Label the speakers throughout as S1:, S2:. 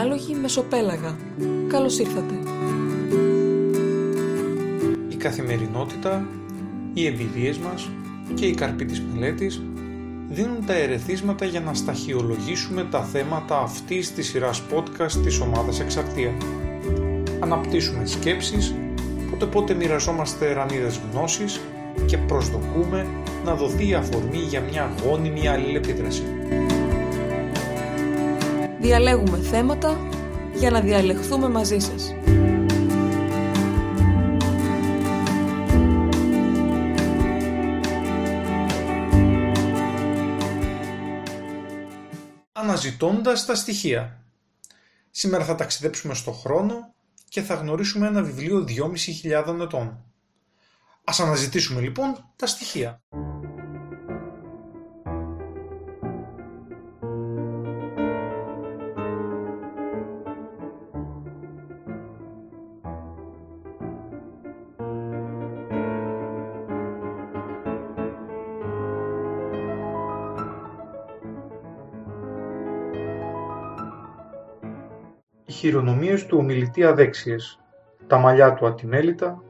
S1: Διάλογοι Μεσοπέλαγα. Καλώς ήρθατε.
S2: Η καθημερινότητα, οι εμπειρίες μας και η καρπή της μελέτης δίνουν τα ερεθίσματα για να σταχυολογήσουμε τα θέματα αυτής της σειράς podcast της ομάδας Εξαρτία. Αναπτύσσουμε σκέψεις, πότε πότε μοιραζόμαστε ρανίδες γνώσης και προσδοκούμε να δοθεί αφορμή για μια γόνιμη αλληλεπίδραση.
S1: Διαλέγουμε θέματα για να διαλεχθούμε μαζί σας.
S2: Αναζητώντας τα στοιχεία. Σήμερα θα ταξιδέψουμε στο χρόνο και θα γνωρίσουμε ένα βιβλίο 2.500 ετών. Ας αναζητήσουμε λοιπόν τα στοιχεία. Οι χειρονομίες του ομιλητή αδέξιες, τα μαλλιά του ατιμέλητα,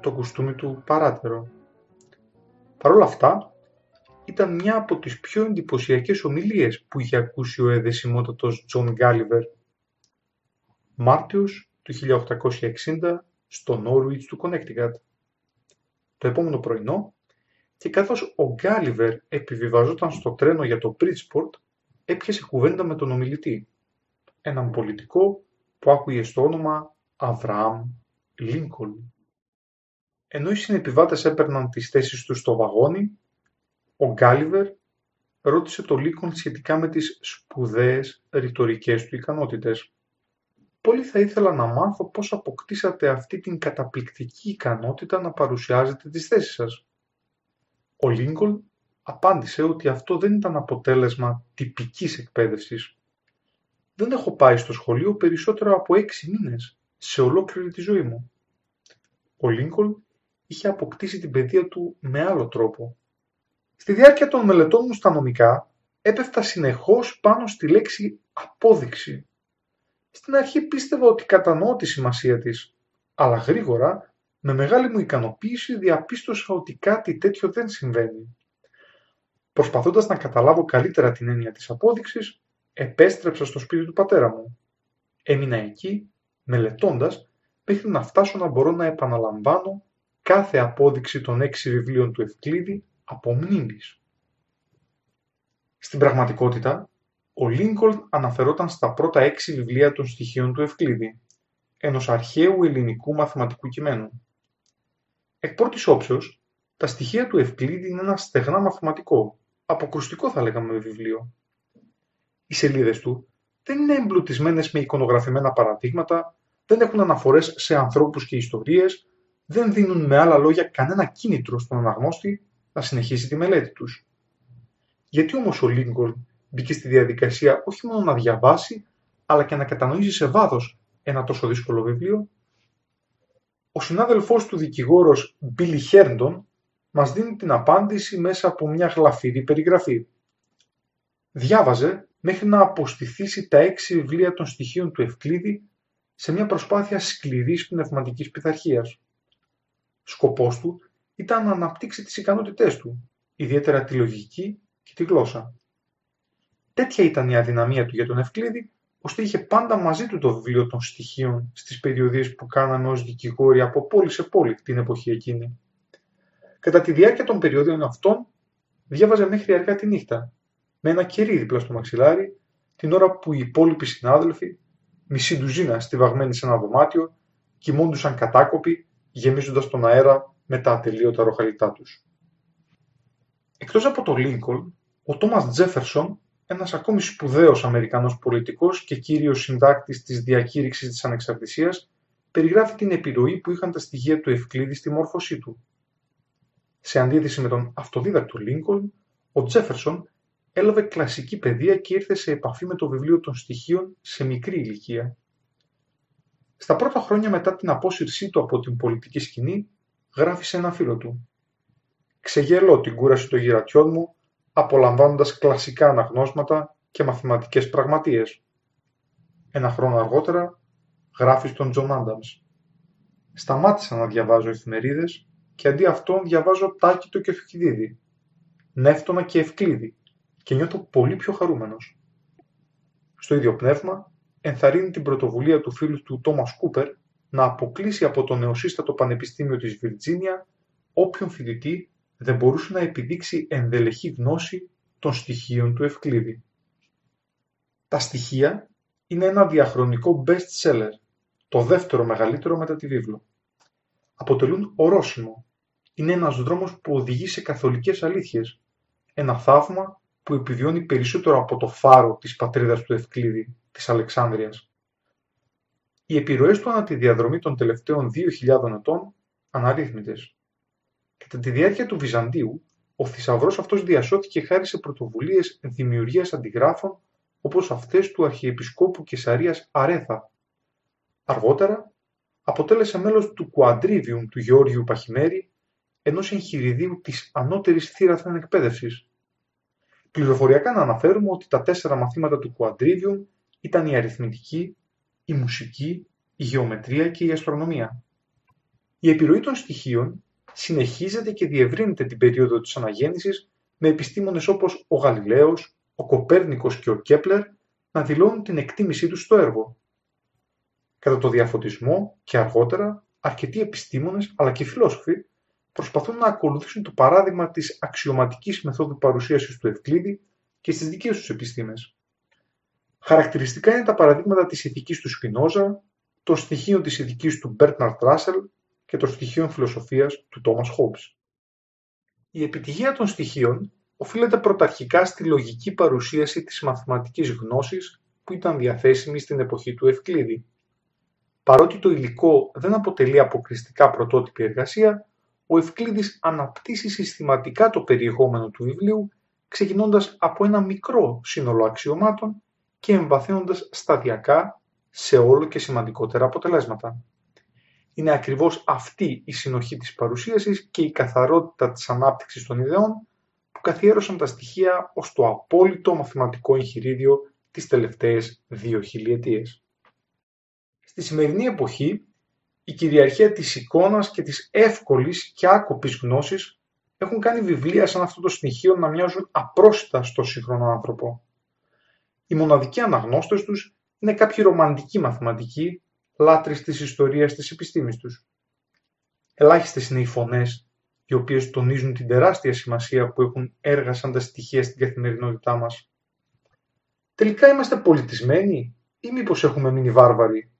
S2: το κουστούμι του παράταιρο. Παρ' όλα αυτά, ήταν μια από τις πιο εντυπωσιακές ομιλίες που είχε ακούσει ο αιδεσιμότατος Τζον Γκάλιβερ. Μάρτιος του 1860 στο Νόρουιτς του Κονέκτικατ. Το επόμενο πρωινό και καθώς ο Γκάλιβερ επιβιβαζόταν στο τρένο για το Μπρίτζπορτ, έπιασε κουβέντα με τον ομιλητή, έναν πολιτικό που άκουγε στο όνομα Αβραάμ Λίνκολν. Ενώ οι συνεπιβάτες έπαιρναν τις θέσεις τους στο βαγόνι, ο Γκάλιβερ ρώτησε το Λίνκολν σχετικά με τις σπουδαίες ρητορικές του ικανότητες. Πολύ θα ήθελα να μάθω πώς αποκτήσατε αυτή την καταπληκτική ικανότητα να παρουσιάζετε τις θέσεις σας. Ο Λίνκολν απάντησε ότι αυτό δεν ήταν αποτέλεσμα τυπικής εκπαίδευσης. Δεν έχω πάει στο σχολείο περισσότερο από έξι μήνες σε ολόκληρη τη ζωή μου. Ο Λίνκολν είχε αποκτήσει την παιδεία του με άλλο τρόπο. Στη διάρκεια των μελετών μου στα νομικά έπεφτα συνεχώς πάνω στη λέξη απόδειξη. Στην αρχή πίστευα ότι κατανοώ τη σημασία της, αλλά γρήγορα με μεγάλη μου ικανοποίηση διαπίστωσα ότι κάτι τέτοιο δεν συμβαίνει. Προσπαθώντας να καταλάβω καλύτερα την έννοια της απόδειξης, επέστρεψα στο σπίτι του πατέρα μου. Έμεινα εκεί, μελετώντας, μέχρι να φτάσω να μπορώ να επαναλαμβάνω κάθε απόδειξη των έξι βιβλίων του Ευκλήδη από μνήμης. Στην πραγματικότητα, ο Λίνκολν αναφερόταν στα πρώτα έξι βιβλία των στοιχείων του Ευκλήδη, ενός αρχαίου ελληνικού μαθηματικού κειμένου. Εκ πρώτης όψεως, τα στοιχεία του Ευκλήδη είναι ένα στεγνά μαθηματικό, αποκρουστικό θα λέγαμε βιβλίο. Οι σελίδες του δεν είναι εμπλουτισμένες με εικονογραφημένα παραδείγματα, δεν έχουν αναφορές σε ανθρώπους και ιστορίες, δεν δίνουν με άλλα λόγια κανένα κίνητρο στον αναγνώστη να συνεχίσει τη μελέτη τους. Γιατί όμως ο Λίγκολν μπήκε στη διαδικασία όχι μόνο να διαβάσει, αλλά και να κατανοήσει σε βάθος ένα τόσο δύσκολο βιβλίο; Ο συνάδελφός του δικηγόρος Μπίλι Χέρντον μας δίνει την απάντηση μέσα από μια γλαφυρή περιγραφή. Διάβαζε μέχρι να αποστηθήσει τα έξι βιβλία των στοιχείων του Ευκλήδη σε μια προσπάθεια σκληρής πνευματικής πειθαρχίας. Σκοπός του ήταν να αναπτύξει τις ικανότητές του, ιδιαίτερα τη λογική και τη γλώσσα. Τέτοια ήταν η αδυναμία του για τον Ευκλήδη, ώστε είχε πάντα μαζί του το βιβλίο των στοιχείων στις περιοδίες που κάναμε ως δικηγόροι από πόλη σε πόλη την εποχή εκείνη. Κατά τη διάρκεια των περιοδίων αυτών, διάβαζε μέχρι αργά τη νύχτα, με ένα κερί δίπλα στο μαξιλάρι, την ώρα που οι υπόλοιποι συνάδελφοι, μισή ντουζίνα στιβαγμένοι σε ένα δωμάτιο, κοιμώντουσαν κατάκοποι γεμίζοντας τον αέρα με τα ατελείωτα ροχαλιτά τους. Εκτός από τον Λίνκολν, ο Τόμας Τζέφερσον, ένας ακόμη σπουδαίος Αμερικανός πολιτικός και κύριος συντάκτης της διακήρυξης της ανεξαρτησίας, περιγράφει την επιρροή που είχαν τα στοιχεία του Ευκλήδη στη μόρφωσή του. Σε αντίθεση με τον αυτοδίδακτο Λίνκολν, ο Τζέφερσον έλαβε κλασική παιδεία και ήρθε σε επαφή με το βιβλίο των στοιχείων σε μικρή ηλικία. Στα πρώτα χρόνια μετά την απόσυρσή του από την πολιτική σκηνή, γράφει σε ένα φίλο του. Ξεγελώ την κούραση των γηρατειών μου, απολαμβάνοντας κλασικά αναγνώσματα και μαθηματικές πραγματείες. Ένα χρόνο αργότερα γράφει στον Τζον Άνταμς. Σταμάτησα να διαβάζω εφημερίδες και αντί αυτών διαβάζω Τάκιτο και Θουκυδίδη, Νεύτωνα και Ευκλείδη και νιώθω πολύ πιο χαρούμενος. Στο ίδιο πνεύμα, ενθαρρύνει την πρωτοβουλία του φίλου του Τόμας Κούπερ να αποκλείσει από το νεοσύστατο Πανεπιστήμιο της Βιρτζίνια όποιον φοιτητή δεν μπορούσε να επιδείξει ενδελεχή γνώση των στοιχείων του Ευκλήδη. Τα στοιχεία είναι ένα διαχρονικό best seller, το δεύτερο μεγαλύτερο μετά τη βίβλο. Αποτελούν ορόσημο. Είναι ένας δρόμος που οδηγεί σε καθολικές αλήθειες. Ένα θαύμα που επιβιώνει περισσότερο από το φάρο της πατρίδας του Ευκλήδη, της Αλεξάνδρειας. Οι επιρροές του ανά τη διαδρομή των τελευταίων 2.000 ετών αναρρύθμιτες. Κατά τη διάρκεια του Βυζαντίου, ο θησαυρός αυτός διασώθηκε χάρη σε πρωτοβουλίες δημιουργίας αντιγράφων όπως αυτές του Αρχιεπισκόπου Κεσαρίας Αρέθα. Αργότερα, αποτέλεσε μέλος του Κουαντρίβιουμ του Γεώργιου Παχημέρη, ενός εγχειριδίου της ανώτερης θύραθεν εκπαίδευσης. Πληροφοριακά να αναφέρουμε ότι τα τέσσερα μαθήματα του Κουαντρίβιουμ ήταν η αριθμητική, η μουσική, η γεωμετρία και η αστρονομία. Η επιρροή των στοιχείων συνεχίζεται και διευρύνεται την περίοδο της αναγέννησης με επιστήμονες όπως ο Γαλιλαίος, ο Κοπέρνικος και ο Κέπλερ να δηλώνουν την εκτίμησή τους στο έργο. Κατά το διαφωτισμό και αργότερα, αρκετοί επιστήμονες αλλά και φιλόσοφοι προσπαθούν να ακολουθήσουν το παράδειγμα της αξιωματικής μεθόδου παρουσίασης του Ευκλήδη και στις δικές τους επιστήμες. Χαρακτηριστικά είναι τα παραδείγματα της ηθικής του Σπινόζα, των στοιχείων της ηθικής του Μπέρτραντ Ράσελ και των στοιχείων φιλοσοφίας του Τόμας Χόμπς. Η επιτυχία των στοιχείων οφείλεται πρωταρχικά στη λογική παρουσίαση της μαθηματικής γνώσης που ήταν διαθέσιμη στην εποχή του Ευκλείδη. Παρότι το υλικό δεν αποτελεί αποκλειστικά πρωτότυπη εργασία, ο Ευκλείδης αναπτύσσει συστηματικά το περιεχόμενο του βιβλίου, ξεκινώντας από ένα μικρό σύνολο αξιωμάτων και εμβαθύνοντας σταδιακά σε όλο και σημαντικότερα αποτελέσματα. Είναι ακριβώς αυτή η συνοχή της παρουσίασης και η καθαρότητα της ανάπτυξης των ιδεών που καθιέρωσαν τα στοιχεία ως το απόλυτο μαθηματικό εγχειρίδιο τις τελευταίες δύο χιλιετίες. Στη σημερινή εποχή, η κυριαρχία της εικόνας και της εύκολης και άκοπης γνώσης έχουν κάνει βιβλία σαν αυτό το στοιχείο να μοιάζουν απρόσιτα στο σύγχρονο άνθρωπο. Οι μοναδικοί αναγνώστες τους είναι κάποιοι ρομαντικοί μαθηματικοί, λάτρεις της ιστορίας της επιστήμης τους. Ελάχιστες είναι οι φωνές οι οποίες τονίζουν την τεράστια σημασία που έχουν έργα σαν τα στοιχεία στην καθημερινότητά μας. Τελικά είμαστε πολιτισμένοι ή μήπως έχουμε μείνει βάρβαροι;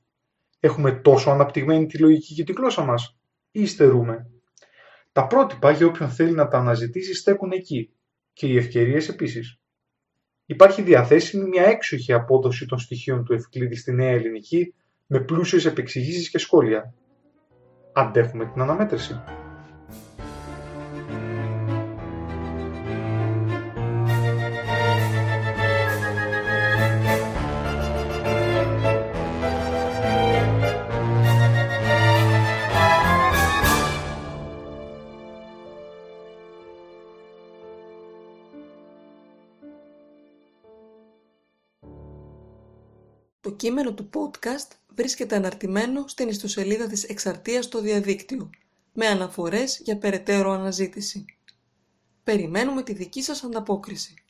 S2: Έχουμε τόσο αναπτυγμένη τη λογική και τη γλώσσα μας ή υστερούμε. Τα πρότυπα για όποιον θέλει να τα αναζητήσει στέκουν εκεί και οι ευκαιρίες επίσης. Υπάρχει διαθέσιμη μια έξοχη απόδοση των στοιχείων του Ευκλήδη στη Νέα Ελληνική με πλούσιες επεξηγήσεις και σχόλια. Αντέχουμε την αναμέτρηση.
S1: Το κείμενο του podcast βρίσκεται αναρτημένο στην ιστοσελίδα της Εξαρτίας στο διαδίκτυο, με αναφορές για περαιτέρω αναζήτηση. Περιμένουμε τη δική σας ανταπόκριση.